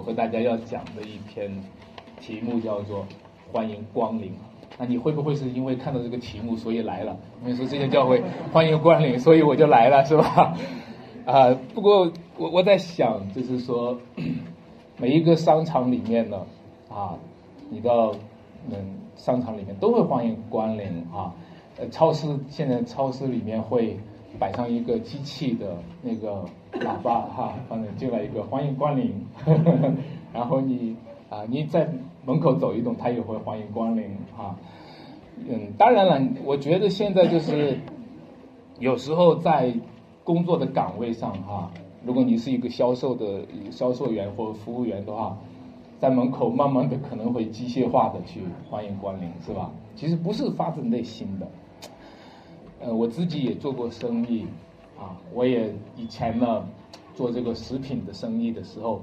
我和大家要讲的一篇题目叫做“欢迎光临”。那你会不会是因为看到这个题目所以来了？因为说这些教会欢迎光临，所以我就来了，是吧？啊，不过我我在想，就是说每一个商场里面呢，啊，你到嗯商场里面都会欢迎光临啊。呃，超市现在超市里面会摆上一个机器的那个 喇叭哈，反正进来一个欢迎光临，呵 呵然后你啊你在门口走一动，他也会欢迎光临哈。嗯，当然了，我觉得现在就是 有时候在工作的岗位上哈，如果你是一个销售的销售员或服务员的话，在门口慢慢的可能会机械化的去欢迎光临，是吧？其实不是发自内心的。呃，我自己也做过生意啊，我也以前呢做这个食品的生意的时候，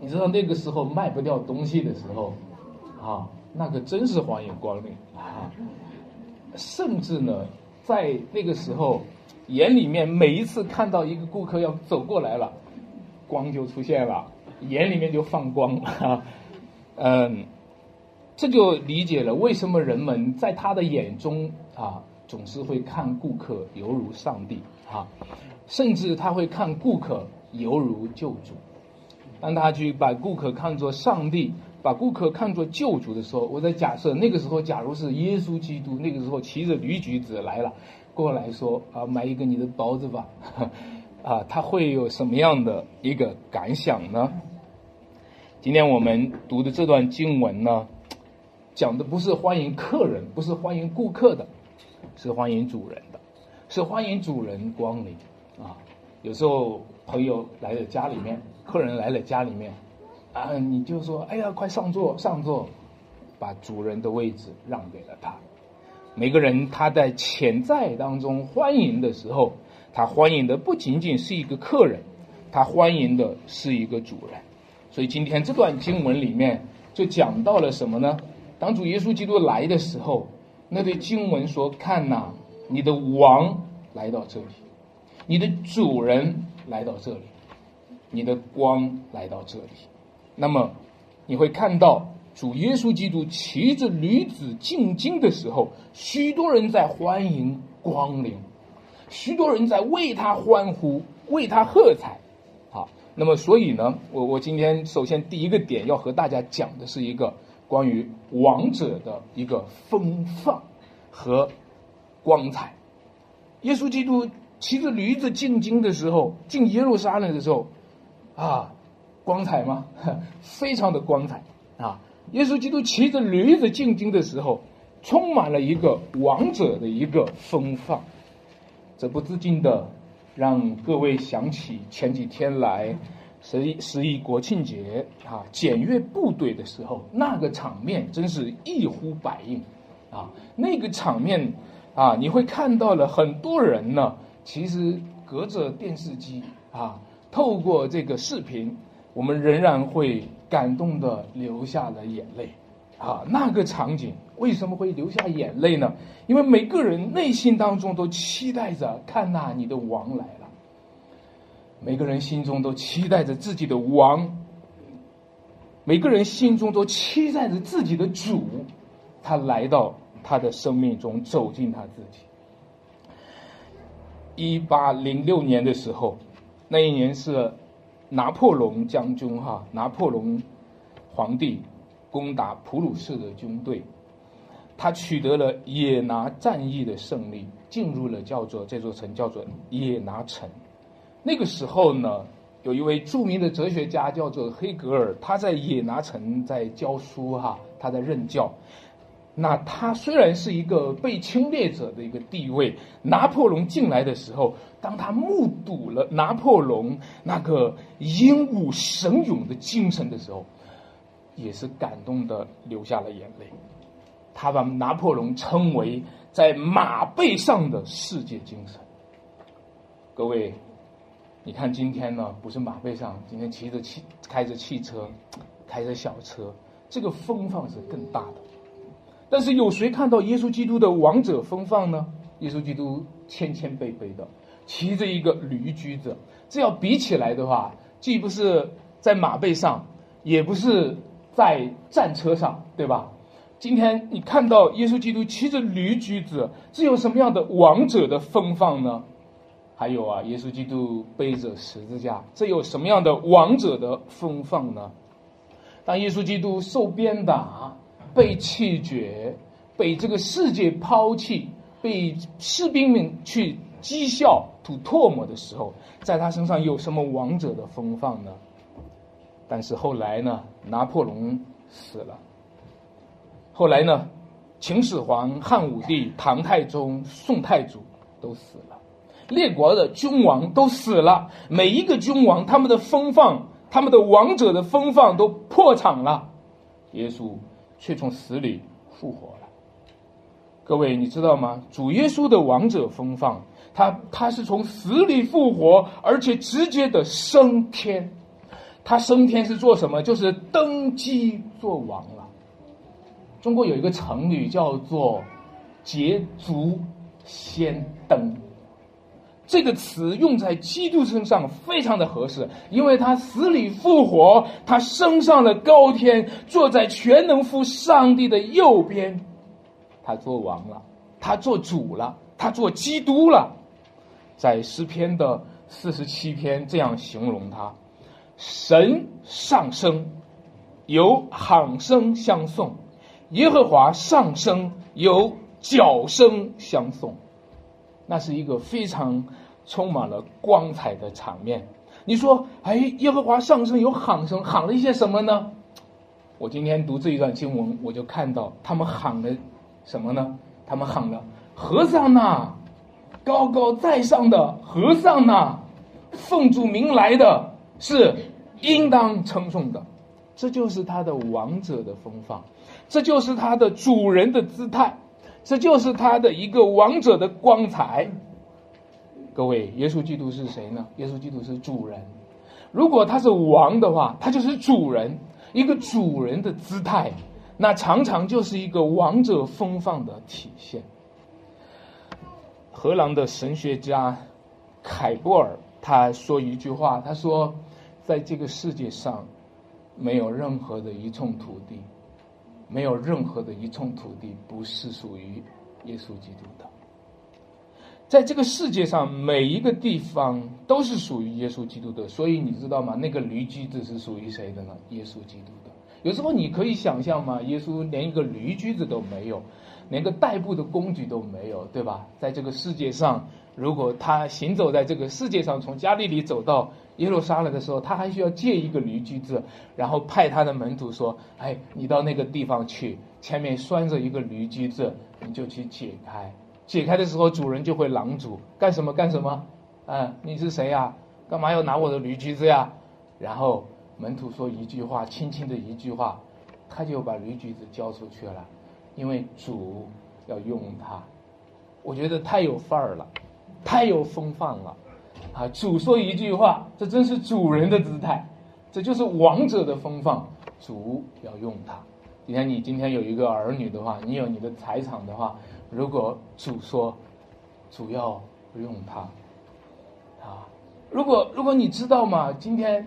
你知道那个时候卖不掉东西的时候啊。那可真是欢迎光临啊！甚至呢，在那个时候，眼里面每一次看到一个顾客要走过来了，光就出现了，眼里面就放光啊。嗯，这就理解了为什么人们在他的眼中啊，总是会看顾客犹如上帝啊，甚至他会看顾客犹如救主，当他去把顾客看作上帝。把顾客看作救主的时候，我在假设那个时候，假如是耶稣基督那个时候骑着驴驹子来了，过来说啊，买一个你的包子吧，啊，他会有什么样的一个感想呢？今天我们读的这段经文呢，讲的不是欢迎客人，不是欢迎顾客的，是欢迎主人，是欢迎主人光临啊。有时候朋友来了家里面，客人来了家里面。啊，你就说，哎呀，快上座，上座，把主人的位置让给了他。每个人他在潜在当中欢迎的时候，他欢迎的不仅仅是一个客人，他欢迎的是一个主人。所以今天这段经文里面就讲到了什么呢？当主耶稣基督来的时候，那对经文说：“看呐，你的王来到这里，你的主人来到这里，你的光来到这里。”那么，你会看到主耶稣基督骑着驴子进京的时候，许多人在欢迎光临，许多人在为他欢呼，为他喝彩。好，那么所以呢，我我今天首先第一个点要和大家讲的是一个关于王者的一个风范和光彩。耶稣基督骑着驴子进京的时候，进耶路撒冷的时候，啊。光彩吗？非常的光彩啊！耶稣基督骑着驴子进京的时候，充满了一个王者的一个风范。这不自禁的让各位想起前几天来十一十一国庆节啊，检阅部队的时候，那个场面真是一呼百应啊！那个场面啊，你会看到了很多人呢，其实隔着电视机啊，透过这个视频。我们仍然会感动的流下了眼泪，啊，那个场景为什么会流下眼泪呢？因为每个人内心当中都期待着看那你的王来了，每个人心中都期待着自己的王，每个人心中都期待着自己的主，他来到他的生命中，走进他自己。一八零六年的时候，那一年是。拿破仑将军哈，拿破仑皇帝攻打普鲁士的军队，他取得了野拿战役的胜利，进入了叫做这座城叫做野拿城。那个时候呢，有一位著名的哲学家叫做黑格尔，他在野拿城在教书哈，他在任教。那他虽然是一个被侵略者的一个地位，拿破仑进来的时候，当他目睹了拿破仑那个英武神勇的精神的时候，也是感动的流下了眼泪。他把拿破仑称为在马背上的世界精神。各位，你看今天呢，不是马背上，今天骑着汽开着汽车，开着小车，这个风范是更大的。但是有谁看到耶稣基督的王者风范呢？耶稣基督谦谦卑卑的，骑着一个驴驹子。这要比起来的话，既不是在马背上，也不是在战车上，对吧？今天你看到耶稣基督骑着驴驹子，这有什么样的王者的风范呢？还有啊，耶稣基督背着十字架，这有什么样的王者的风范呢？当耶稣基督受鞭打、被弃绝、被这个世界抛弃、被士兵们去讥笑、吐唾沫的时候，在他身上有什么王者的风范呢？但是后来呢，拿破仑死了，后来呢，秦始皇、汉武帝、唐太宗、宋太祖都死了。列国的君王都死了，每一个君王他们的风范，他们的王者的风范都破产了，耶稣却从死里复活了。各位，你知道吗？主耶稣的王者风范，他他是从死里复活，而且直接的升天。他升天是做什么？就是登基做王了。中国有一个成语叫做“捷足先登”。这个词用在基督身上非常的合适，因为他死里复活，他升上了高天，坐在全能父上帝的右边，他做王了，他做主了，他做基督了。在诗篇的四十七篇这样形容他：神上升，有喊声相送；耶和华上升，有角声相送。那是一个非常充满了光彩的场面。你说，哎，耶和华上升有喊声，喊了一些什么呢？我今天读这一段经文，我就看到他们喊了什么呢？他们喊了“和尚呐，高高在上的和尚呐，奉主名来的是应当称颂的。”这就是他的王者的风范，这就是他的主人的姿态。这就是他的一个王者的光彩。各位，耶稣基督是谁呢？耶稣基督是主人。如果他是王的话，他就是主人，一个主人的姿态，那常常就是一个王者风范的体现。荷兰的神学家凯波尔他说一句话，他说：“在这个世界上，没有任何的一寸土地。”没有任何的一寸土地不是属于耶稣基督的，在这个世界上每一个地方都是属于耶稣基督的。所以你知道吗？那个驴驹子是属于谁的呢？耶稣基督的。有时候你可以想象吗？耶稣连一个驴驹子都没有，连个代步的工具都没有，对吧？在这个世界上，如果他行走在这个世界上，从加利利走到。耶路撒冷的时候，他还需要借一个驴驹子，然后派他的门徒说：“哎，你到那个地方去，前面拴着一个驴驹子，你就去解开。解开的时候，主人就会拦住，干什么干什么？嗯，你是谁呀？干嘛要拿我的驴驹子呀？”然后门徒说一句话，轻轻的一句话，他就把驴驹子交出去了，因为主要用它。我觉得太有范儿了，太有风范了。啊，主说一句话，这真是主人的姿态，这就是王者的风范。主要用它。今天你今天有一个儿女的话，你有你的财产的话，如果主说，主要用它，啊，如果如果你知道吗？今天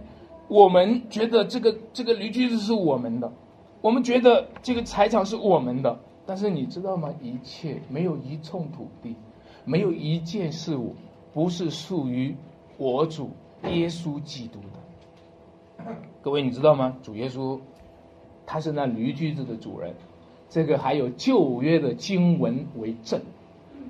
我们觉得这个这个驴驹子是我们的，我们觉得这个财产是我们的，但是你知道吗？一切没有一寸土地，没有一件事物。不是属于我主耶稣基督的，各位你知道吗？主耶稣他是那驴驹子的主人，这个还有旧约的经文为证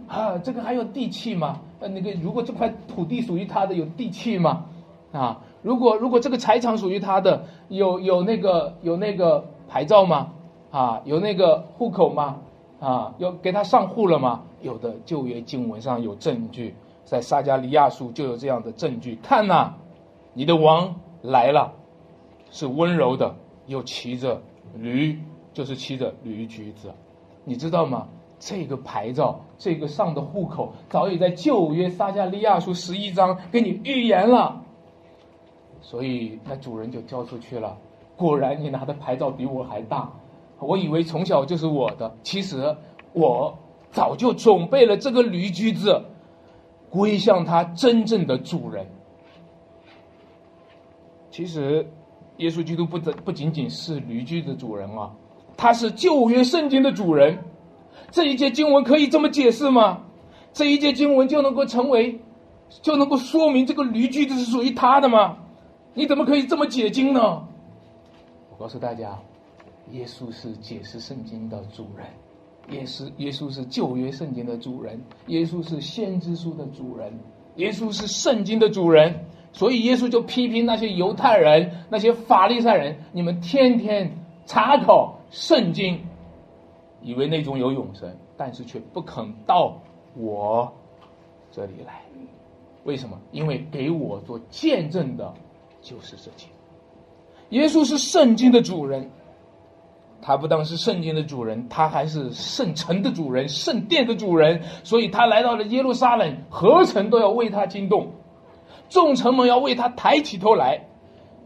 啊，这个还有地契吗？呃，那个如果这块土地属于他的，有地契吗？啊，如果如果这个财产属于他的，有有那个有那个牌照吗？啊，有那个户口吗？啊，有给他上户了吗？有的旧约经文上有证据。在撒加利亚书就有这样的证据，看呐，你的王来了，是温柔的，又骑着驴，就是骑着驴驹子，你知道吗？这个牌照，这个上的户口，早已在旧约撒加利亚书十一章给你预言了，所以那主人就交出去了。果然，你拿的牌照比我还大，我以为从小就是我的，其实我早就准备了这个驴驹子。归向他真正的主人。其实耶稣基督不仅不仅仅是驴驹的主人啊，他是旧约圣经的主人。这一节经文可以这么解释吗？这一节经文就能够成为，就能够说明这个驴驹子是属于他的吗？你怎么可以这么解经呢？我告诉大家，耶稣是解释圣经的主人，耶稣耶稣是旧约圣经的主人，耶稣是先知书的主人，耶稣是圣经的主人。所以耶稣就批评那些犹太人、那些法利赛人，你们天天查考圣经，以为那种有永生，但是却不肯到我这里来。为什么？因为给我做见证的，就是这些。耶稣是圣经的主人，他不当是圣经的主人，他还是圣城的主人、圣殿的主人。所以他来到了耶路撒冷，何城都要为他惊动。众臣们要为他抬起头来，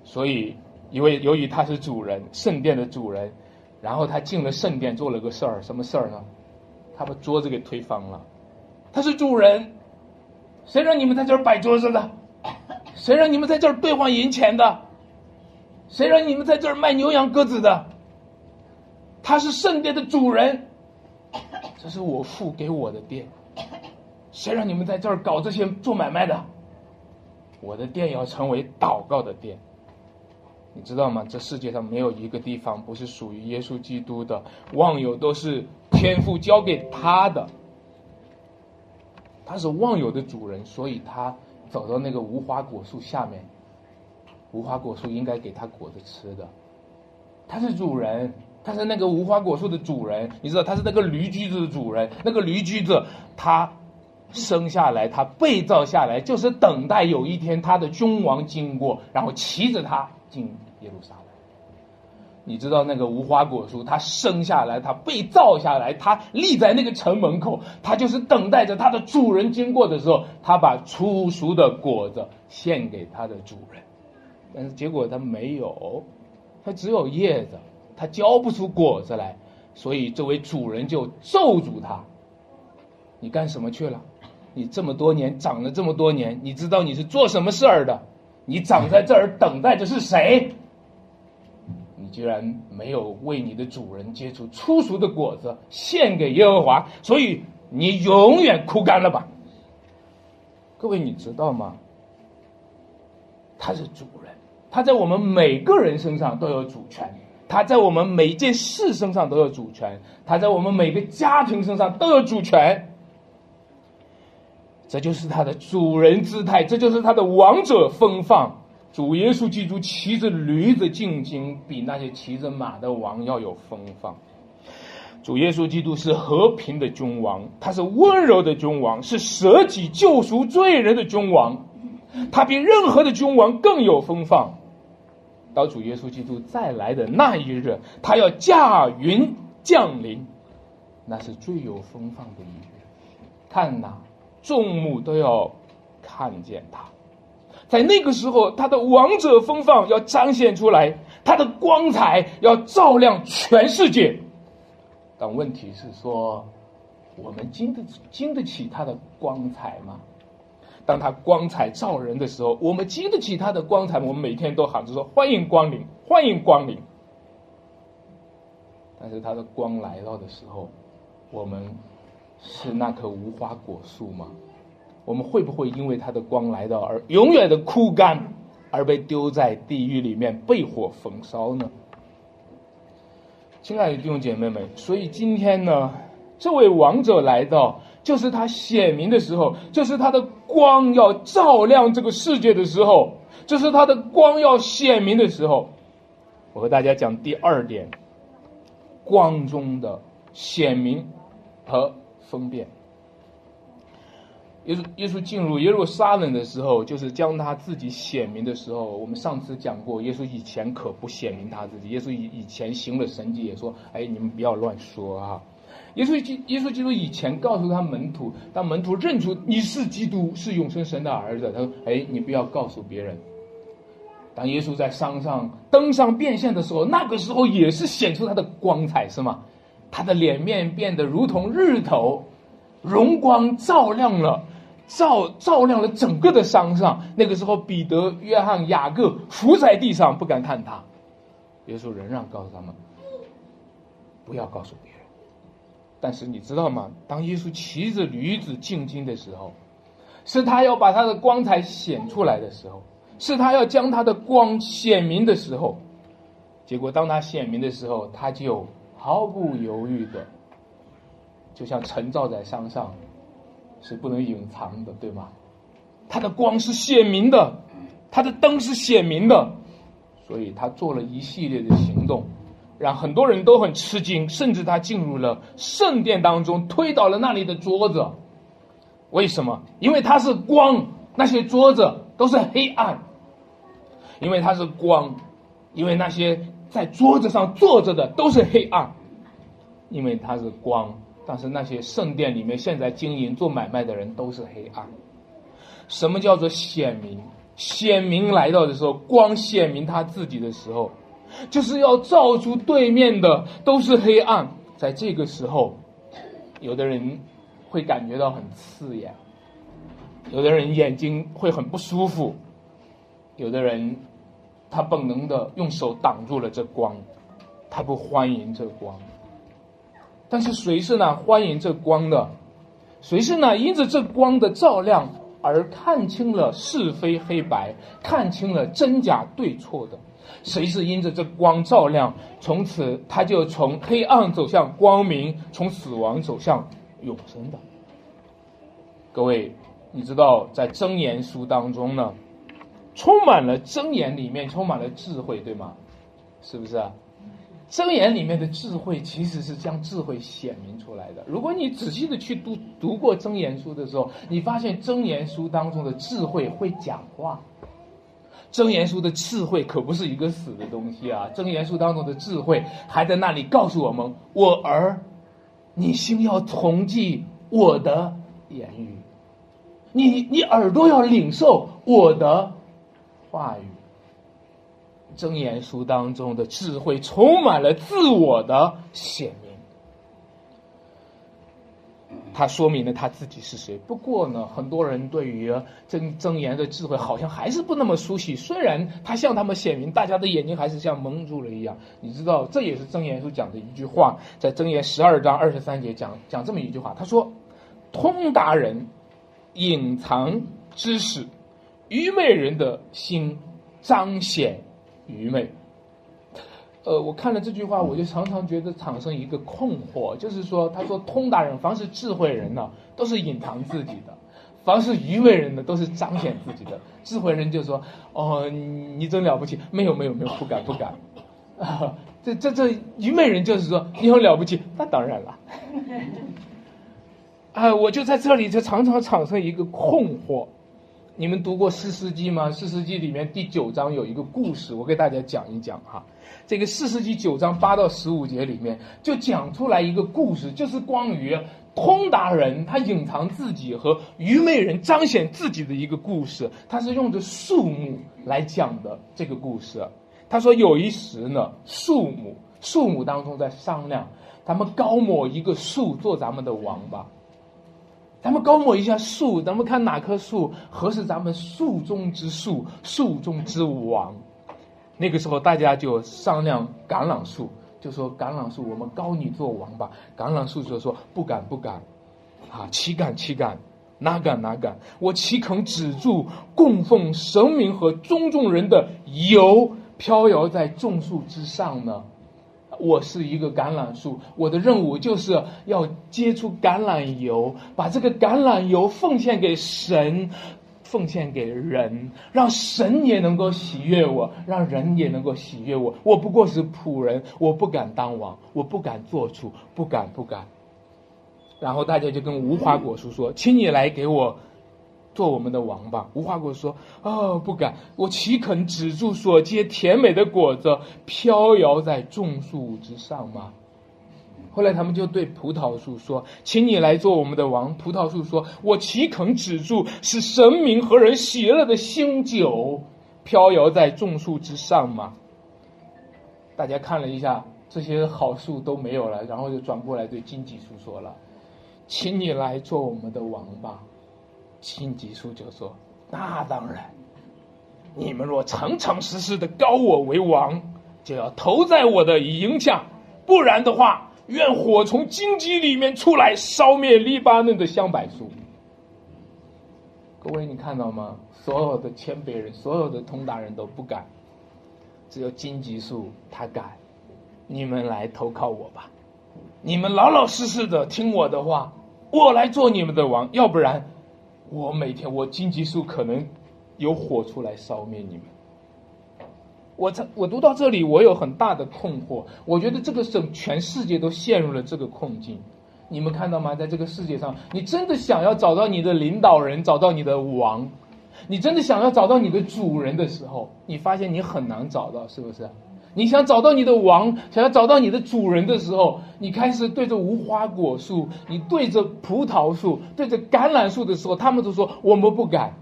所以因为由于他是主人，圣殿的主人，然后他进了圣殿做了个事儿，什么事儿呢？他把桌子给推翻了。他是主人，谁让你们在这儿摆桌子的？谁让你们在这儿兑换银钱的？谁让你们在这儿卖牛羊鸽子的？他是圣殿的主人，这是我父给我的店，谁让你们在这儿搞这些做买卖的？我的殿要成为祷告的殿，你知道吗？这世界上没有一个地方不是属于耶稣基督的，忘友都是天父交给他的，他是忘友的主人，所以他走到那个无花果树下面，无花果树应该给他果子吃的，他是主人，他是那个无花果树的主人，你知道他是那个驴驹子的主人，那个驴驹子他。生下来，他被造下来，就是等待有一天他的君王经过，然后骑着他进耶路撒冷。你知道那个无花果树，它生下来，它被造下来，它立在那个城门口，它就是等待着它的主人经过的时候，它把初熟的果子献给它的主人。但是结果它没有，它只有叶子，它交不出果子来，所以这位主人就咒诅他：“你干什么去了？”你这么多年长了这么多年，你知道你是做什么事儿的？你长在这儿等待着是谁？你居然没有为你的主人结出粗俗的果子献给耶和华，所以你永远枯干了吧？各位，你知道吗？他是主人，他在我们每个人身上都有主权，他在我们每件事身上都有主权，他在我们每个家庭身上都有主权。这就是他的主人姿态，这就是他的王者风范。主耶稣基督骑着驴子进京，比那些骑着马的王要有风范。主耶稣基督是和平的君王，他是温柔的君王，是舍己救赎罪人的君王。他比任何的君王更有风范。到主耶稣基督再来的那一日，他要驾云降临，那是最有风范的一日。看呐！众目都要看见他，在那个时候，他的王者风范要彰显出来，他的光彩要照亮全世界。但问题是说，我们经得经得起他的光彩吗？当他光彩照人的时候，我们经得起他的光彩？我们每天都喊着说：“欢迎光临，欢迎光临。”但是他的光来到的时候，我们。是那棵无花果树吗？我们会不会因为它的光来到而永远的枯干，而被丢在地狱里面被火焚烧呢？亲爱的弟兄姐妹们，所以今天呢，这位王者来到，就是他显明的时候，就是他的光要照亮这个世界的时候，这是他的光要显明的时候。我和大家讲第二点，光中的显明和。分辨，耶稣耶稣进入耶路撒冷的时候，就是将他自己显明的时候。我们上次讲过，耶稣以前可不显明他自己。耶稣以以前行了神迹，也说：“哎，你们不要乱说啊！”耶稣基耶稣基督以前告诉他门徒，当门徒认出你是基督，是永生神的儿子，他说：“哎，你不要告诉别人。”当耶稣在山上登上变现的时候，那个时候也是显出他的光彩，是吗？他的脸面变得如同日头，荣光照亮了照照亮了整个的山上。那个时候，彼得、约翰、雅各伏在地上，不敢看他。耶稣仍然告诉他们，不要告诉别人。但是你知道吗？当耶稣骑着驴子进京的时候，是他要把他的光彩显出来的时候，是他要将他的光显明的时候。结果当他显明的时候，他就毫不犹豫的，就像晨照在山上，是不能隐藏的，对吗？他的光是显明的，他的灯是显明的，所以他做了一系列的行动。让很多人都很吃惊，甚至他进入了圣殿当中，推倒了那里的桌子。为什么？因为他是光，那些桌子都是黑暗。因为他是光，因为那些在桌子上坐着的都是黑暗。因为他是光，但是那些圣殿里面现在经营做买卖的人都是黑暗。什么叫做显明？显明来到的时候，光显明他自己的时候。就是要照出对面的都是黑暗，在这个时候，有的人会感觉到很刺眼，有的人眼睛会很不舒服，有的人他本能的用手挡住了这光，他不欢迎这光。但是谁是呢？欢迎这光的？谁是呢？因着这光的照亮而看清了是非黑白，看清了真假对错的？谁是因着这光照亮，从此他就从黑暗走向光明，从死亡走向永生的？各位，你知道在真言书当中呢，充满了真言，里面充满了智慧，对吗？是不是啊？真言里面的智慧其实是将智慧显明出来的。如果你仔细的去读读过真言书的时候，你发现真言书当中的智慧会讲话。真言书的智慧可不是一个死的东西啊！真言书当中的智慧还在那里告诉我们：我儿，你心要从记我的言语，你你耳朵要领受我的话语。真言书当中的智慧充满了自我的显明。他说明了他自己是谁。不过呢，很多人对于真真言的智慧好像还是不那么熟悉。虽然他向他们显明，大家的眼睛还是像蒙住了一样。你知道，这也是真言书讲的一句话，在真言十二章二十三节讲讲这么一句话。他说：“通达人隐藏知识，愚昧人的心彰显愚昧。”呃，我看了这句话，我就常常觉得产生一个困惑，就是说，他说通达人，凡是智慧人呢，都是隐藏自己的；凡是愚昧人呢，都是彰显自己的。智慧人就说：“哦，你真了不起！”没有，没有，没有，不敢，不敢。啊，这这这愚昧人就是说：“你很了不起。”那当然了。啊，我就在这里就常常产生一个困惑。你们读过《四世纪》吗？《四世纪》里面第九章有一个故事，我给大家讲一讲哈。这个《四世纪》九章八到十五节里面就讲出来一个故事，就是关于通达人他隐藏自己和愚昧人彰显自己的一个故事。他是用着树木来讲的这个故事。他说有一时呢，树木树木当中在商量，咱们高某一个树做咱们的王吧。咱们高抹一下树，咱们看哪棵树合适咱们树中之树，树中之王。那个时候大家就商量橄榄树，就说橄榄树我们高你做王吧。橄榄树就说不敢不敢，啊岂敢岂敢，哪敢哪敢，我岂肯止住供奉神明和尊重人的油飘摇在众树之上呢？我是一个橄榄树，我的任务就是要接触橄榄油，把这个橄榄油奉献给神，奉献给人，让神也能够喜悦我，让人也能够喜悦我。我不过是仆人，我不敢当王，我不敢做主，不敢不敢。然后大家就跟无花果树说：“请你来给我。”做我们的王吧，无花果说：“哦，不敢，我岂肯止住所结甜美的果子飘摇在众树之上吗？”后来他们就对葡萄树说：“请你来做我们的王。”葡萄树说：“我岂肯止住使神明和人喜乐的新酒飘摇在众树之上吗？”大家看了一下，这些好树都没有了，然后就转过来对荆棘树说了：“请你来做我们的王吧。”金吉树就说：“那当然，你们若诚诚实实的高我为王，就要投在我的营下，不然的话，愿火从荆棘里面出来，烧灭黎巴嫩的香柏树。”各位，你看到吗？所有的谦卑人，所有的通达人都不敢，只有荆棘树他敢。你们来投靠我吧，你们老老实实的听我的话，我来做你们的王。要不然，我每天我荆棘树可能有火出来烧灭你们。我这我读到这里，我有很大的困惑。我觉得这个整全世界都陷入了这个困境。你们看到吗？在这个世界上，你真的想要找到你的领导人，找到你的王，你真的想要找到你的主人的时候，你发现你很难找到，是不是？你想找到你的王，想要找到你的主人的时候，你开始对着无花果树，你对着葡萄树，对着橄榄树的时候，他们都说我们不敢。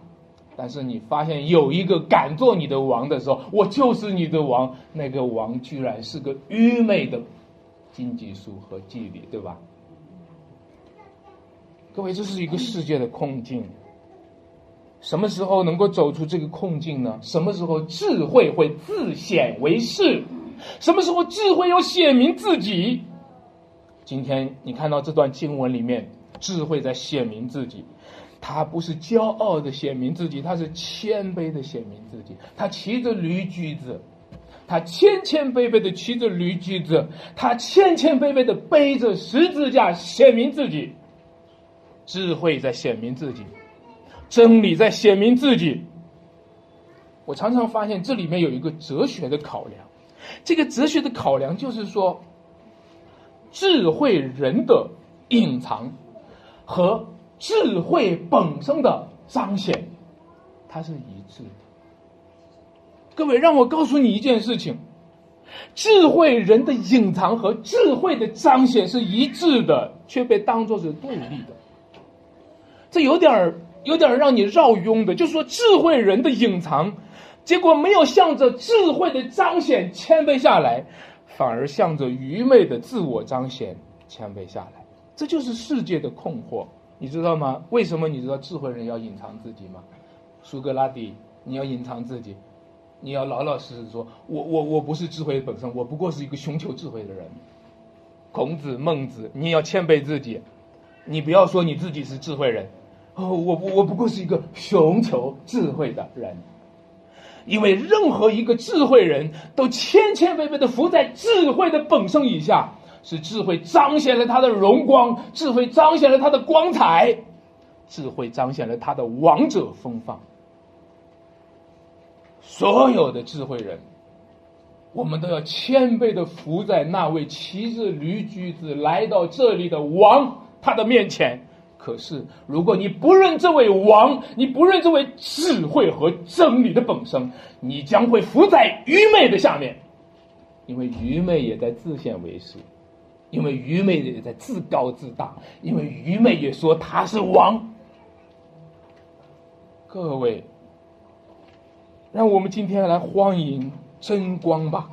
但是你发现有一个敢做你的王的时候，我就是你的王。那个王居然是个愚昧的荆棘树和纪律，对吧？各位，这是一个世界的困境。什么时候能够走出这个困境呢？什么时候智慧会自显为是？什么时候智慧要显明自己？今天你看到这段经文里面，智慧在显明自己。他不是骄傲的显明自己，他是谦卑的显明自己。他骑着驴驹子，他谦谦卑卑的骑着驴驹子，他谦谦卑卑的背着十字架显明自己。智慧在显明自己，真理在显明自己。我常常发现这里面有一个哲学的考量，这个哲学的考量就是说，智慧人的隐藏和智慧本身的彰显，它是一致的。各位，让我告诉你一件事情：智慧人的隐藏和智慧的彰显是一致的，却被当作是对立的。这有点儿，有点让你绕晕的。就说，智慧人的隐藏，结果没有向着智慧的彰显谦卑下来，反而向着愚昧的自我彰显谦卑下来。这就是世界的困惑，你知道吗？为什么你知道智慧人要隐藏自己吗？苏格拉底，你要隐藏自己，你要老老实实说，我我我不是智慧本身，我不过是一个寻求智慧的人。孔子、孟子，你要谦卑自己，你不要说你自己是智慧人。哦，我我我不过是一个寻求智慧的人，因为任何一个智慧人都谦谦卑卑的伏在智慧的本身以下，是智慧彰显了他的荣光，智慧彰显了他的光彩，智慧彰显了他的王者风范。所有的智慧人，我们都要谦卑的伏在那位骑着驴驹子来到这里的王他的面前。可是，如果你不认这位王，你不认这位智慧和真理的本身，你将会伏在愚昧的下面，因为愚昧也在自显为是，因为愚昧也在自高自大，因为愚昧也说他是王。各位，让我们今天来欢迎真光吧，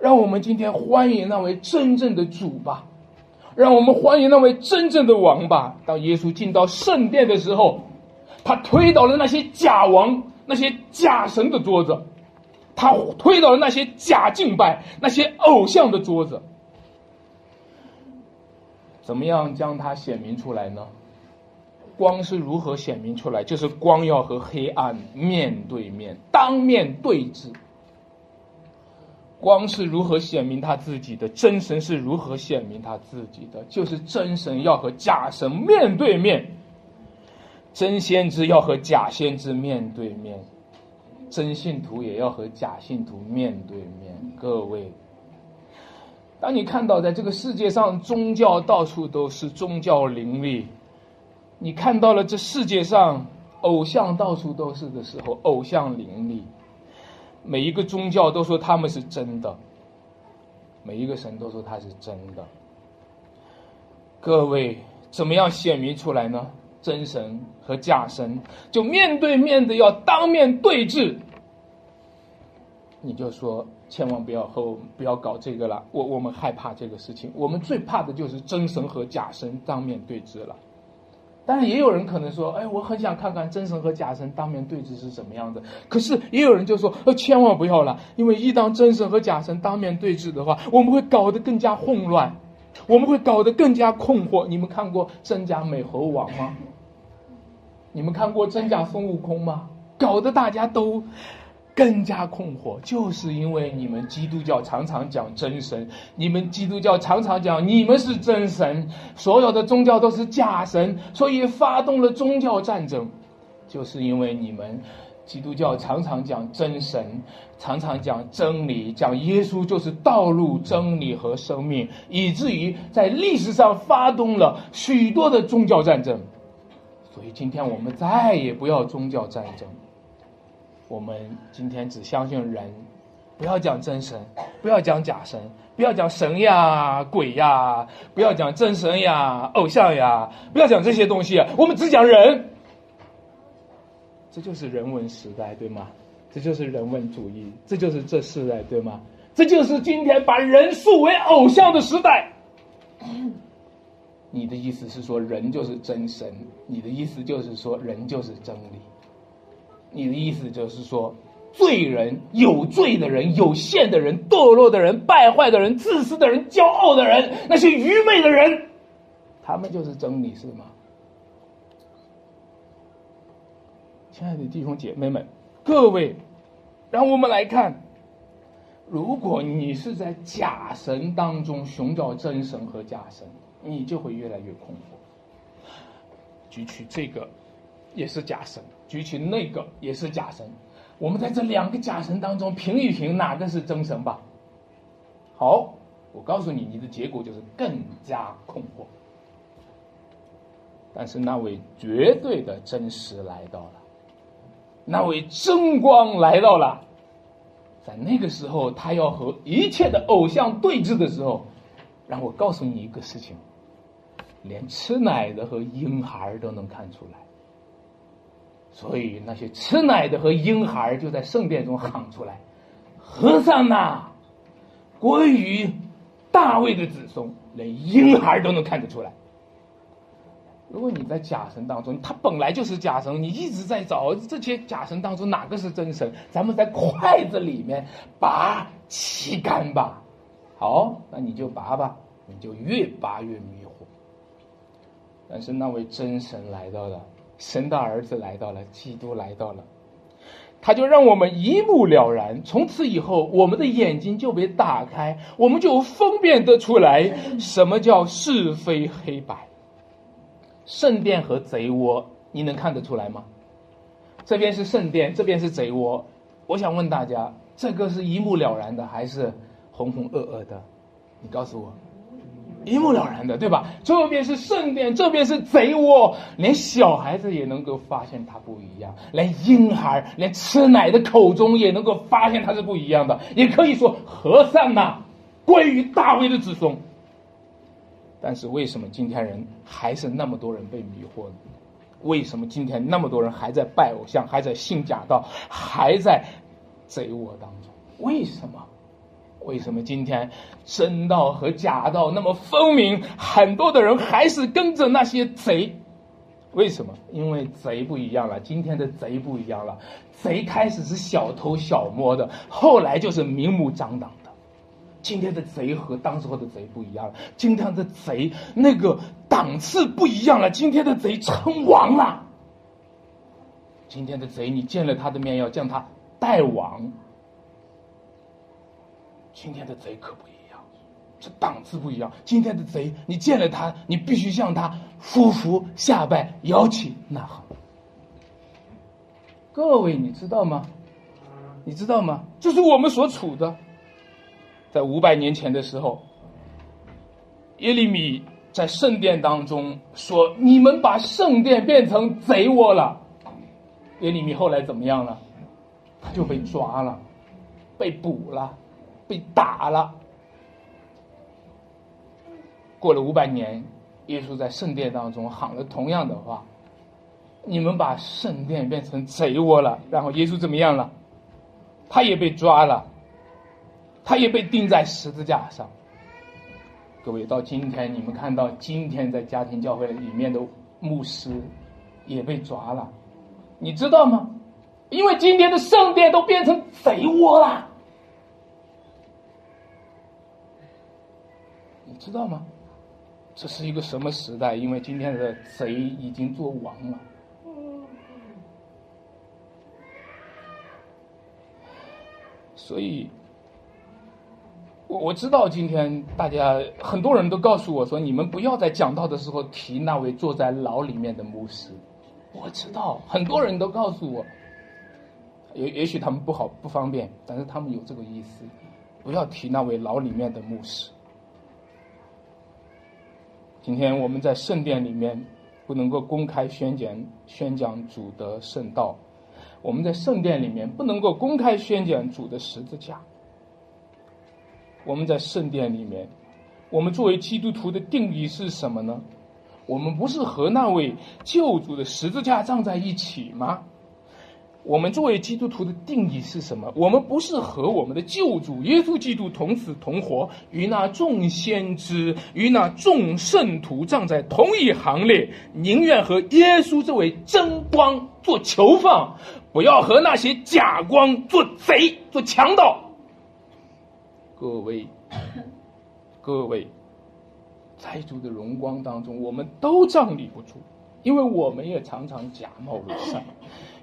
让我们今天欢迎那位真正的主吧。让我们欢迎那位真正的王吧！当耶稣进到圣殿的时候，他推倒了那些假王、那些假神的桌子，他推倒了那些假敬拜、那些偶像的桌子。怎么样将它显明出来呢？光是如何显明出来？就是光要和黑暗面对面、当面对峙。光是如何显明他自己的？真神是如何显明他自己的？就是真神要和假神面对面，真先知要和假先知面对面，真信徒也要和假信徒面对面。各位，当你看到在这个世界上宗教到处都是宗教林立，你看到了这世界上偶像到处都是的时候，偶像林立。每一个宗教都说他们是真的，每一个神都说他是真的。各位，怎么样显明出来呢？真神和假神就面对面的要当面对质。你就说，千万不要和我们不要搞这个了，我我们害怕这个事情，我们最怕的就是真神和假神当面对质了。当然，也有人可能说：“哎，我很想看看真神和假神当面对峙是什么样的。”可是也有人就说：“呃，千万不要了，因为一当真神和假神当面对峙的话，我们会搞得更加混乱，我们会搞得更加困惑。”你们看过真假美猴王吗？你们看过真假孙悟空吗？搞得大家都。更加困惑，就是因为你们基督教常常讲真神，你们基督教常常讲你们是真神，所有的宗教都是假神，所以发动了宗教战争。就是因为你们基督教常常讲真神，常常讲真理，讲耶稣就是道路、真理和生命，以至于在历史上发动了许多的宗教战争。所以今天我们再也不要宗教战争。我们今天只相信人，不要讲真神，不要讲假神，不要讲神呀、鬼呀，不要讲真神呀、偶像呀，不要讲这些东西，我们只讲人。这就是人文时代，对吗？这就是人文主义，这就是这时代，对吗？这就是今天把人树为偶像的时代。你的意思是说人就是真神？你的意思就是说人就是真理？你的意思就是说，罪人、有罪的人、有限的人、堕落的人、败坏的人、自私的人、骄傲的人，那些愚昧的人，他们就是真理，是吗？亲爱的弟兄姐妹们，各位，让我们来看，如果你是在假神当中寻找真神和假神，你就会越来越困惑。举取这个。也是假神，举起那个也是假神，我们在这两个假神当中评一评哪个是真神吧。好，我告诉你，你的结果就是更加困惑。但是那位绝对的真实来到了，那位真光来到了，在那个时候，他要和一切的偶像对峙的时候，让我告诉你一个事情，连吃奶的和婴孩都能看出来。所以那些吃奶的和婴孩就在圣殿中喊出来：“和尚呐，关于大卫的子孙，连婴孩都能看得出来。”如果你在假神当中，他本来就是假神，你一直在找这些假神当中哪个是真神，咱们在筷子里面拔旗杆吧。好，那你就拔吧，你就越拔越迷惑。但是那位真神来到了。神的儿子来到了，基督来到了，他就让我们一目了然。从此以后，我们的眼睛就被打开，我们就分辨得出来什么叫是非黑白。圣殿和贼窝，你能看得出来吗？这边是圣殿，这边是贼窝。我想问大家，这个是一目了然的，还是浑浑噩噩的？你告诉我。一目了然的，对吧？这边是圣殿，这边是贼窝，连小孩子也能够发现它不一样，连婴孩，连吃奶的口中也能够发现它是不一样的。也可以说，和尚呐，归于大卫的子孙。但是为什么今天人还是那么多人被迷惑呢？为什么今天那么多人还在拜偶像，还在信假道，还在贼窝当中？为什么？为什么今天真道和假道那么分明？很多的人还是跟着那些贼。为什么？因为贼不一样了。今天的贼不一样了。贼开始是小偷小摸的，后来就是明目张胆的。今天的贼和当时候的贼不一样了。今天的贼那个档次不一样了。今天的贼称王了。今天的贼，你见了他的面要将他带王。今天的贼可不一样，这档次不一样。今天的贼，你见了他，你必须向他俯伏下拜，摇旗呐喊。各位，你知道吗？你知道吗？这是我们所处的。在五百年前的时候，耶利米在圣殿当中说：“你们把圣殿变成贼窝了。”耶利米后来怎么样了？他就被抓了，被捕了。被打了。过了五百年，耶稣在圣殿当中喊了同样的话：“你们把圣殿变成贼窝了。”然后耶稣怎么样了？他也被抓了，他也被钉在十字架上。各位，到今天你们看到今天在家庭教会里面的牧师也被抓了，你知道吗？因为今天的圣殿都变成贼窝了，知道吗？这是一个什么时代？因为今天的贼已经做王了。所以，我我知道今天大家很多人都告诉我说，你们不要在讲道的时候提那位坐在牢里面的牧师。我知道很多人都告诉我，也也许他们不好不方便，但是他们有这个意思，不要提那位牢里面的牧师。今天我们在圣殿里面不能够公开宣讲宣讲主的圣道。我们在圣殿里面不能够公开宣讲主的十字架。我们在圣殿里面，我们作为基督徒的定义是什么呢？我们不是和那位救主的十字架葬在一起吗？我们作为基督徒的定义是什么？我们不是和我们的救主耶稣基督同死同活，与那众先知、与那众圣徒站在同一行列，宁愿和耶稣这位真光做囚犯，不要和那些假光做贼、做强盗。各位，各位，在主的荣光当中，我们都站立不住，因为我们也常常假冒伪善。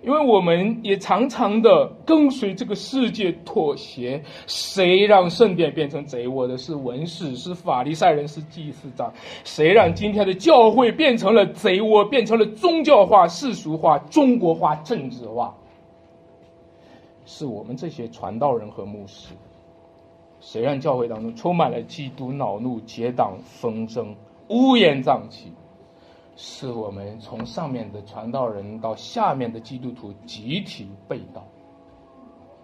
因为我们也常常的跟随这个世界妥协，谁让圣殿变成贼窝的？是文士，是法利赛人，是祭司长。谁让今天的教会变成了贼窝，变成了宗教化、世俗化、中国化、政治化？是我们这些传道人和牧师。谁让教会当中充满了嫉妒、恼怒、结党、纷争、乌烟瘴气？是我们从上面的传道人到下面的基督徒集体被盗，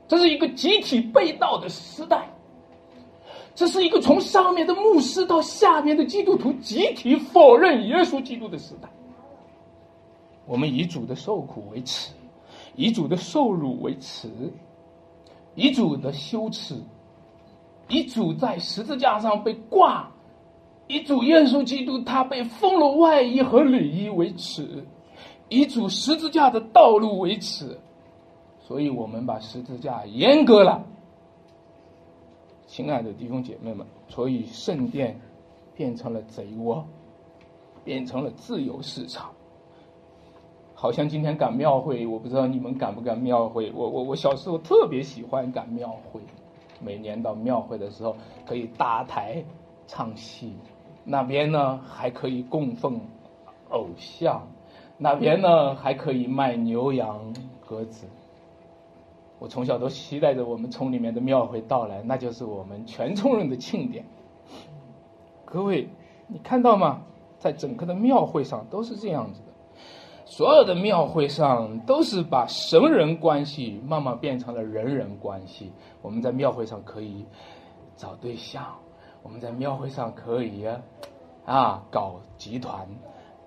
这是一个集体被盗的时代。这是一个从上面的牧师到下面的基督徒集体否认耶稣基督的时代。我们以主的受苦为耻，以主的受辱为耻，以主的羞耻，以主在十字架上被挂。以主耶稣基督他被封了外衣和里衣为耻，以主十字架的道路为耻，所以我们把十字架严格了。亲爱的弟兄姐妹们，所以圣殿变成了贼窝，变成了自由市场。好像今天赶庙会，我不知道你们赶不赶庙会。我我我小时候特别喜欢赶庙会，每年到庙会的时候可以搭台唱戏。那边呢还可以供奉偶像，那边呢还可以卖牛羊鸽子。我从小都期待着我们村里面的庙会到来，那就是我们全村人的庆典。各位，你看到吗？在整个的庙会上都是这样子的，所有的庙会上都是把神人关系慢慢变成了人人关系。我们在庙会上可以找对象。我们在庙会上可以啊搞集团、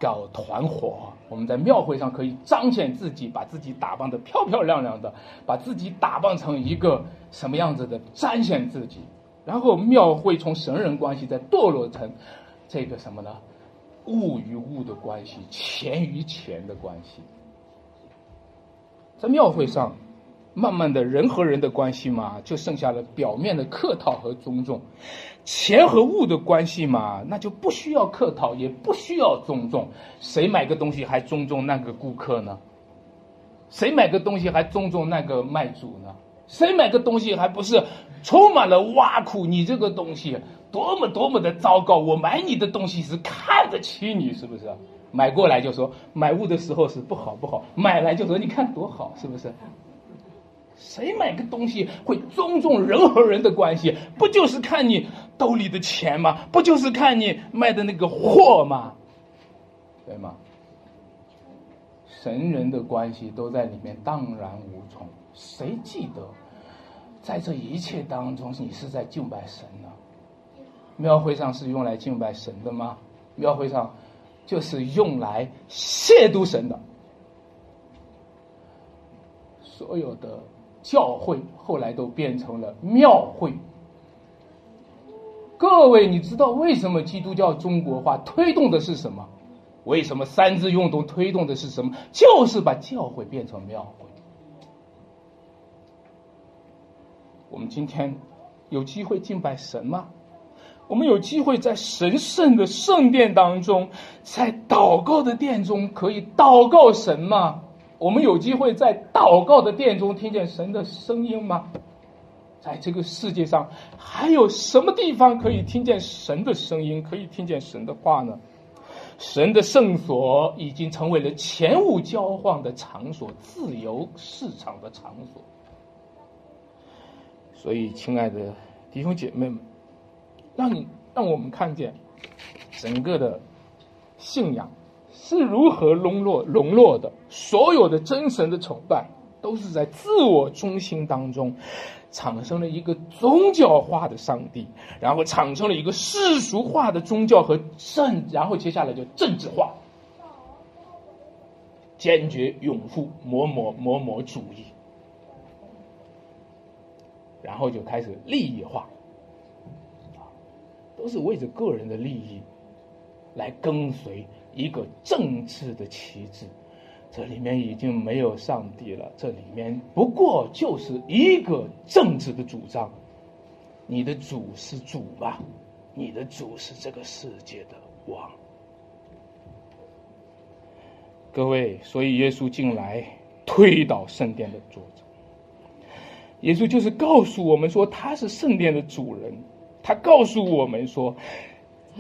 搞团伙。我们在庙会上可以彰显自己，把自己打扮的漂漂亮亮的，把自己打扮成一个什么样子的，彰显自己。然后庙会从神人关系再堕落成这个什么呢？物与物的关系，钱与钱的关系。在庙会上。慢慢的人和人的关系嘛，就剩下了表面的客套和尊重；钱和物的关系嘛，那就不需要客套，也不需要尊重。谁买个东西还尊重那个顾客呢？谁买个东西还尊重那个卖主呢？谁买个东西还不是充满了挖苦？你这个东西多么多么的糟糕！我买你的东西是看得起你，是不是？买过来就说买物的时候是不好不好，买来就说你看多好，是不是？谁买个东西会尊重人和人的关系？不就是看你兜里的钱吗？不就是看你卖的那个货吗？对吗？神人的关系都在里面荡然无存。谁记得，在这一切当中，你是在敬拜神呢？庙会上是用来敬拜神的吗？庙会上就是用来亵渎神的。所有的。教会后来都变成了庙会。各位，你知道为什么基督教中国化推动的是什么？为什么三自运动推动的是什么？就是把教会变成庙会。我们今天有机会敬拜神吗？我们有机会在神圣的圣殿当中，在祷告的殿中可以祷告神吗？我们有机会在祷告的殿中听见神的声音吗？在这个世界上，还有什么地方可以听见神的声音，可以听见神的话呢？神的圣所已经成为了钱物交换的场所，自由市场的场所。所以，亲爱的弟兄姐妹们，让你让我们看见整个的信仰是如何沦落沦落的。所有的真神的崇拜，都是在自我中心当中。产生了一个宗教化的上帝，然后产生了一个世俗化的宗教和政，然后接下来就政治化，坚决拥护某某某某主义，然后就开始利益化，都是为着个人的利益来跟随一个政治的旗帜。这里面已经没有上帝了，这里面不过就是一个政治的主张。你的主是主吧？你的主是这个世界的王。各位，所以耶稣进来推倒圣殿的桌子，耶稣就是告诉我们说他是圣殿的主人。他告诉我们说：“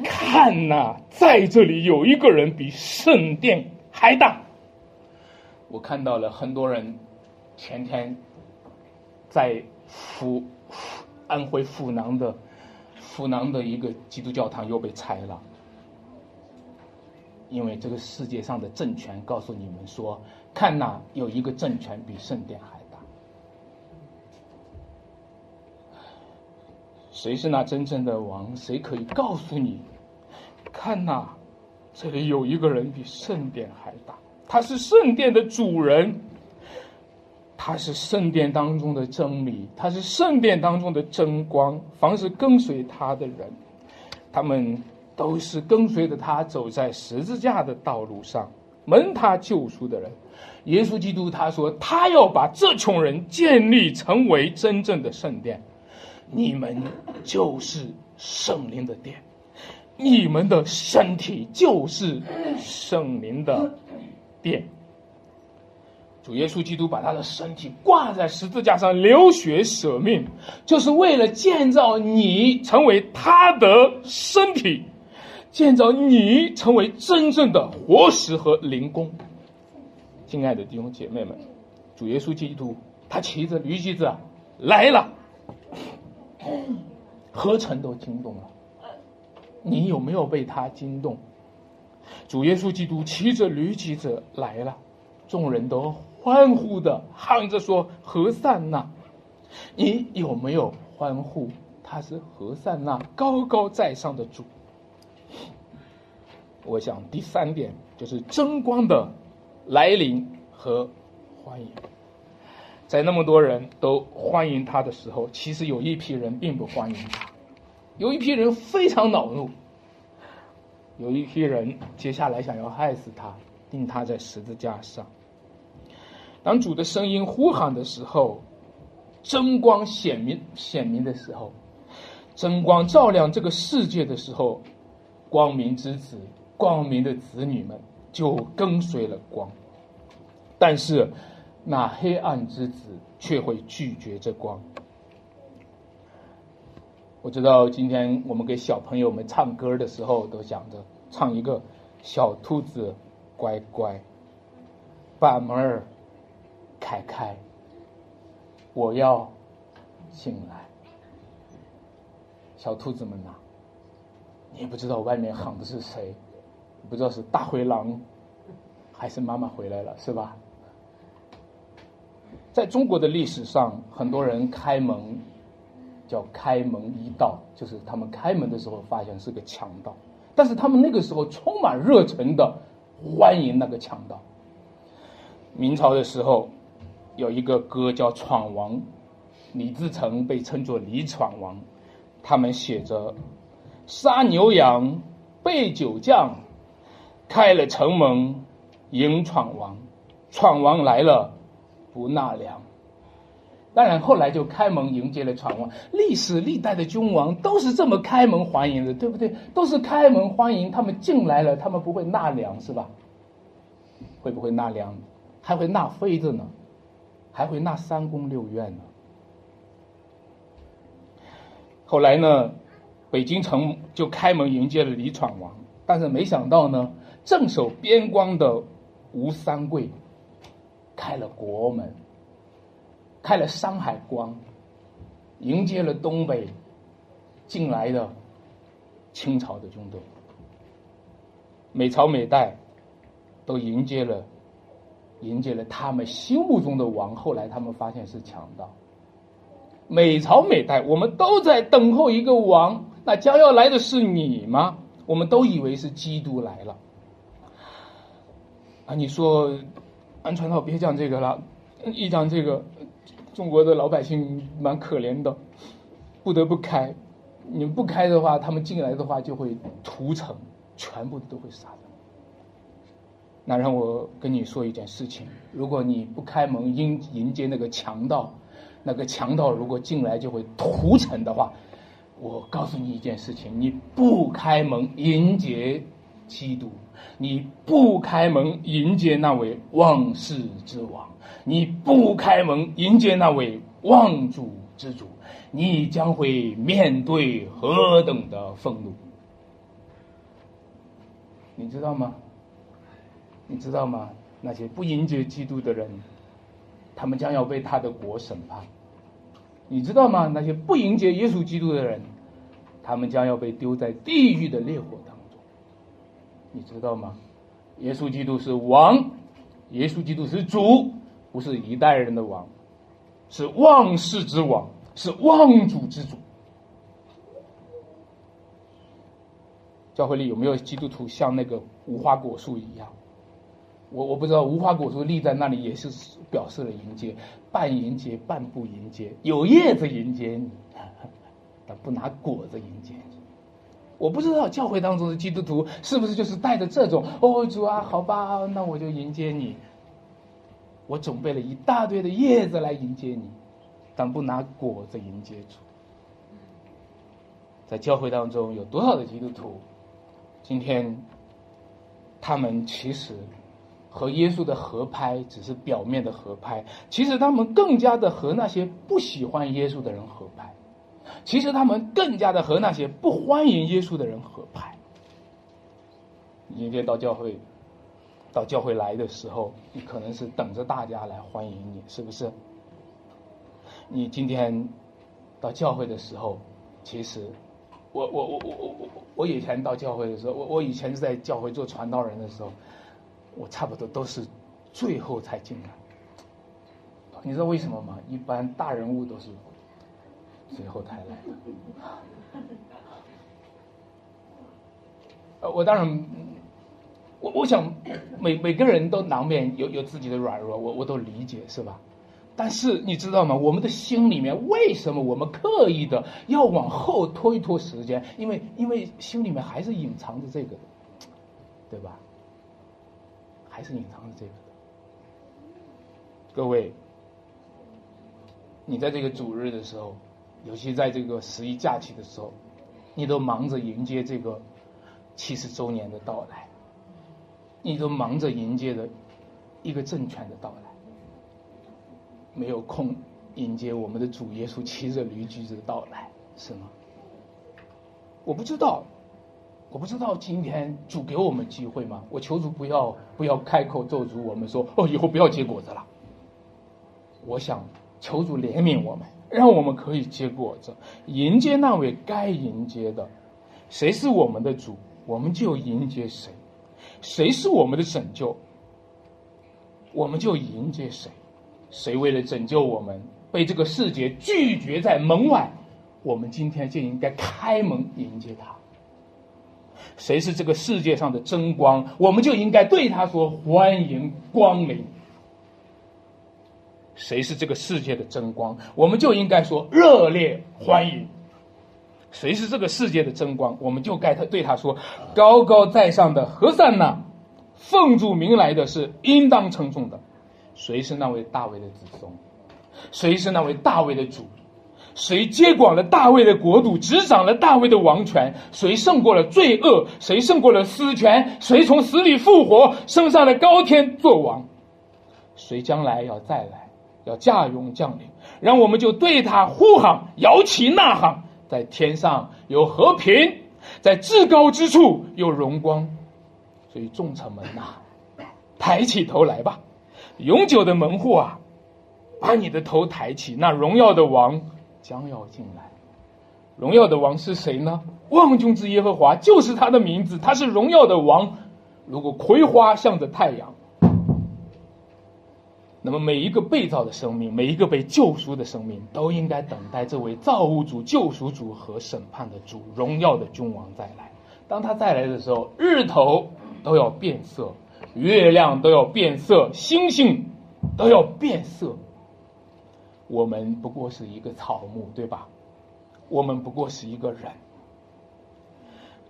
看呐，在这里有一个人比圣殿还大。”我看到了很多人，前天在阜安徽阜南的阜南的一个基督教堂又被拆了，因为这个世界上的政权告诉你们说，看呐，有一个政权比圣殿还大，谁是那真正的王？谁可以告诉你？看呐，这里有一个人比圣殿还大。他是圣殿的主人，他是圣殿当中的真理，他是圣殿当中的真光。凡是跟随他的人，他们都是跟随着他走在十字架的道路上，蒙他救赎的人。耶稣基督他说，他要把这群人建立成为真正的圣殿。你们就是圣灵的殿，你们的身体就是圣灵的。殿，主耶稣基督把他的身体挂在十字架上，流血舍命，就是为了建造你成为他的身体，建造你成为真正的活石和灵宫。亲爱的弟兄姐妹们，主耶稣基督他骑着驴驹子来了，何成都惊动了？你有没有被他惊动？主耶稣基督骑着驴驹子来了，众人都欢呼的喊着说：“何善那？”你有没有欢呼？他是何善那高高在上的主。我想第三点就是争光的来临和欢迎。在那么多人都欢迎他的时候，其实有一批人并不欢迎他，有一批人非常恼怒。有一批人接下来想要害死他，钉他在十字架上。当主的声音呼喊的时候，真光显明显明的时候，真光照亮这个世界的时候，光明之子、光明的子女们就跟随了光。但是，那黑暗之子却会拒绝这光。我知道今天我们给小朋友们唱歌的时候，都想着唱一个小兔子乖乖，把门儿开开，我要进来。小兔子们呐，你也不知道外面喊的是谁，不知道是大灰狼还是妈妈回来了，是吧？在中国的历史上，很多人开门。叫开门一道，就是他们开门的时候发现是个强盗，但是他们那个时候充满热忱的欢迎那个强盗。明朝的时候，有一个歌叫《闯王》，李自成被称作李闯王，他们写着：杀牛羊，备酒酱，开了城门迎闯王，闯王来了不纳粮。当然，后来就开门迎接了闯王。历史历代的君王都是这么开门欢迎的，对不对？都是开门欢迎他们进来了，他们不会纳粮是吧？会不会纳粮？还会纳妃子呢，还会纳三宫六院呢。后来呢，北京城就开门迎接了李闯王，但是没想到呢，镇守边关的吴三桂开了国门，开了山海关，迎接了东北进来的清朝的军队。每朝每代都迎接了，迎接了他们心目中的王。后来他们发现是强盗。每朝每代，我们都在等候一个王。那将要来的是你吗？我们都以为是基督来了。啊，你说，安传道别讲这个了，一讲这个，中国的老百姓蛮可怜的，不得不开。你不开的话，他们进来的话就会屠城，全部都会杀掉。那让我跟你说一件事情：如果你不开门迎迎接那个强盗。那个强盗如果进来就会屠城的话，我告诉你一件事情：你不开门迎接基督，你不开门迎接那位万世之王，你不开门迎接那位万主之主，你将会面对何等的愤怒？你知道吗？你知道吗？那些不迎接基督的人，他们将要被他的国审判。你知道吗？那些不迎接耶稣基督的人，他们将要被丢在地狱的烈火当中。你知道吗？耶稣基督是王，耶稣基督是主，不是一代人的王，是万世之王，是万主之主。教会里有没有基督徒像那个无花果树一样？我我不知道无花果树立在那里也是表示了迎接，半迎接半不迎接，有叶子迎接你，但不拿果子迎接。我不知道教会当中的基督徒是不是就是带着这种哦主啊，好吧，那我就迎接你。我准备了一大堆的叶子来迎接你，但不拿果子迎接主。在教会当中有多少的基督徒，今天他们其实。和耶稣的合拍只是表面的合拍，其实他们更加的和那些不喜欢耶稣的人合拍，其实他们更加的和那些不欢迎耶稣的人合拍。你今天到教会，到教会来的时候，你可能是等着大家来欢迎你，是不是？你今天到教会的时候，其实，我我我我我我我以前到教会的时候，我我以前是在教会做传道人的时候。我差不多都是最后才进来，你知道为什么吗？一般大人物都是最后才来。呃，我当然，我我想每每个人都难免有有自己的软弱，我我都理解，是吧？但是你知道吗？我们的心里面为什么我们刻意的要往后拖一拖时间？因为因为心里面还是隐藏着这个，对吧？还是隐藏着这个的，各位，你在这个主日的时候，尤其在这个十一假期的时候，你都忙着迎接这个七十周年的到来，你都忙着迎接着一个政权的到来，没有空迎接我们的主耶稣骑着驴驹子的到来，是吗？我不知道。我不知道今天主给我们机会吗？我求主不要不要开口咒诅我们说哦，以后不要结果子了。我想求主怜悯我们，让我们可以结果子，迎接那位该迎接的。谁是我们的主，我们就迎接谁；谁是我们的拯救，我们就迎接谁。谁为了拯救我们，被这个世界拒绝在门外，我们今天就应该开门迎接他。谁是这个世界上的真光，我们就应该对他说欢迎光临。谁是这个世界的真光，我们就应该说热烈欢迎。谁是这个世界的真光，我们就该他对他说高高在上的和善呐，奉主名来的是应当称颂的。谁是那位大卫的子孙？谁是那位大卫的主？谁接管了大卫的国度，执掌了大卫的王权？谁胜过了罪恶？谁胜过了私权？谁从死里复活，升上了高天做王？谁将来要再来，要驾云降临？然后我们就对他呼喊，摇旗呐喊，在天上有和平，在至高之处有荣光。所以众臣们呐，抬起头来吧，永久的门户啊，把你的头抬起，那荣耀的王。将要进来，荣耀的王是谁呢？万军之耶和华就是他的名字，他是荣耀的王。如果葵花向着太阳，那么每一个被造的生命，每一个被救赎的生命，都应该等待这位造物主、救赎主和审判的主、荣耀的君王再来。当他再来的时候，日头都要变色，月亮都要变色，星星都要变色。我们不过是一个草木，对吧？我们不过是一个人。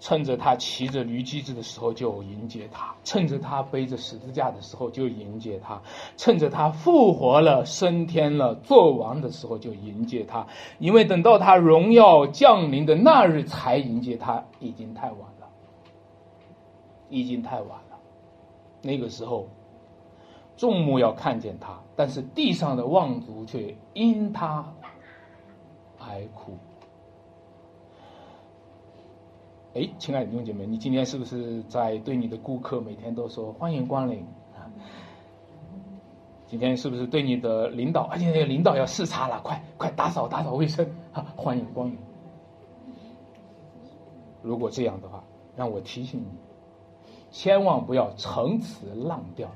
趁着他骑着驴驹子的时候就迎接他，趁着他背着十字架的时候就迎接他，趁着他复活了、升天了、做王的时候就迎接他。因为等到他荣耀降临的那日才迎接他，已经太晚了，已经太晚了。那个时候。众目要看见他，但是地上的望族却因他而哭。哎，亲爱的弟兄姐妹，你今天是不是在对你的顾客每天都说欢迎光临啊？今天是不是对你的领导？而且领导要视察了，快快打扫打扫卫生啊！欢迎光临。如果这样的话，让我提醒你，千万不要陈词滥调。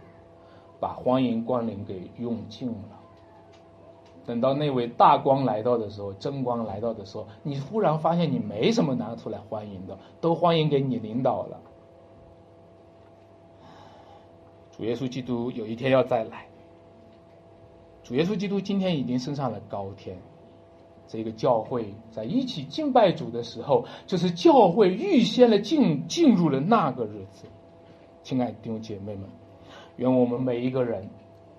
把欢迎光临给用尽了。等到那位大光来到的时候，真光来到的时候，你忽然发现你没什么拿出来欢迎的，都欢迎给你领导了。主耶稣基督有一天要再来。主耶稣基督今天已经升上了高天，这个教会在一起敬拜主的时候，就是教会预先的进进入了那个日子。亲爱的弟兄姐妹们。愿我们每一个人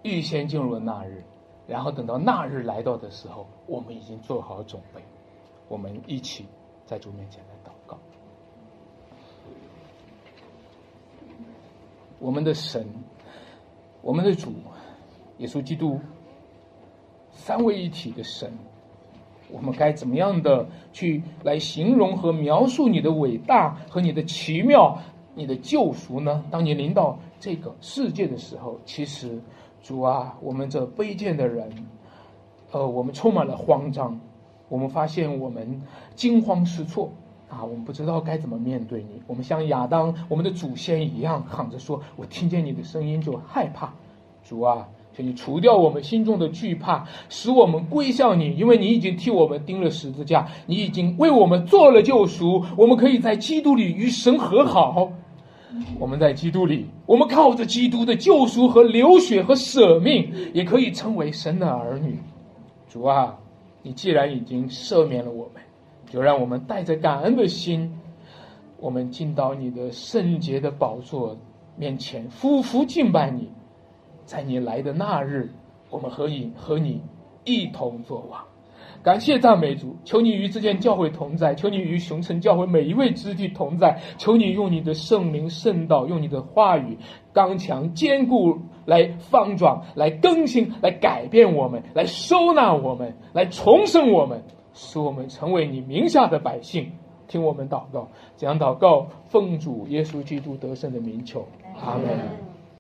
预先进入了那日，然后等到那日来到的时候，我们已经做好准备。我们一起在主面前来祷告。我们的神，我们的主，耶稣基督，三位一体的神，我们该怎么样的去来形容和描述你的伟大和你的奇妙？你的救赎呢？当你临到这个世界的时候，其实，主啊，我们这卑贱的人，呃，我们充满了慌张，我们发现我们惊慌失措啊，我们不知道该怎么面对你。我们像亚当，我们的祖先一样，喊着说：“我听见你的声音就害怕。”主啊，请你除掉我们心中的惧怕，使我们归向你，因为你已经替我们钉了十字架，你已经为我们做了救赎，我们可以在基督里与神和好。我们在基督里，我们靠着基督的救赎和流血和舍命，也可以称为神的儿女。主啊，你既然已经赦免了我们，就让我们带着感恩的心，我们进到你的圣洁的宝座面前，夫妇敬拜你。在你来的那日，我们和你和你一同作王。感谢赞美主，求你与这件教会同在，求你与熊城教会每一位肢体同在，求你用你的圣灵圣道，用你的话语刚强坚固来方壮，来更新，来改变我们，来收纳我们，来重生我们，使我们成为你名下的百姓。听我们祷告，这样祷告，奉主耶稣基督得胜的名求，阿门。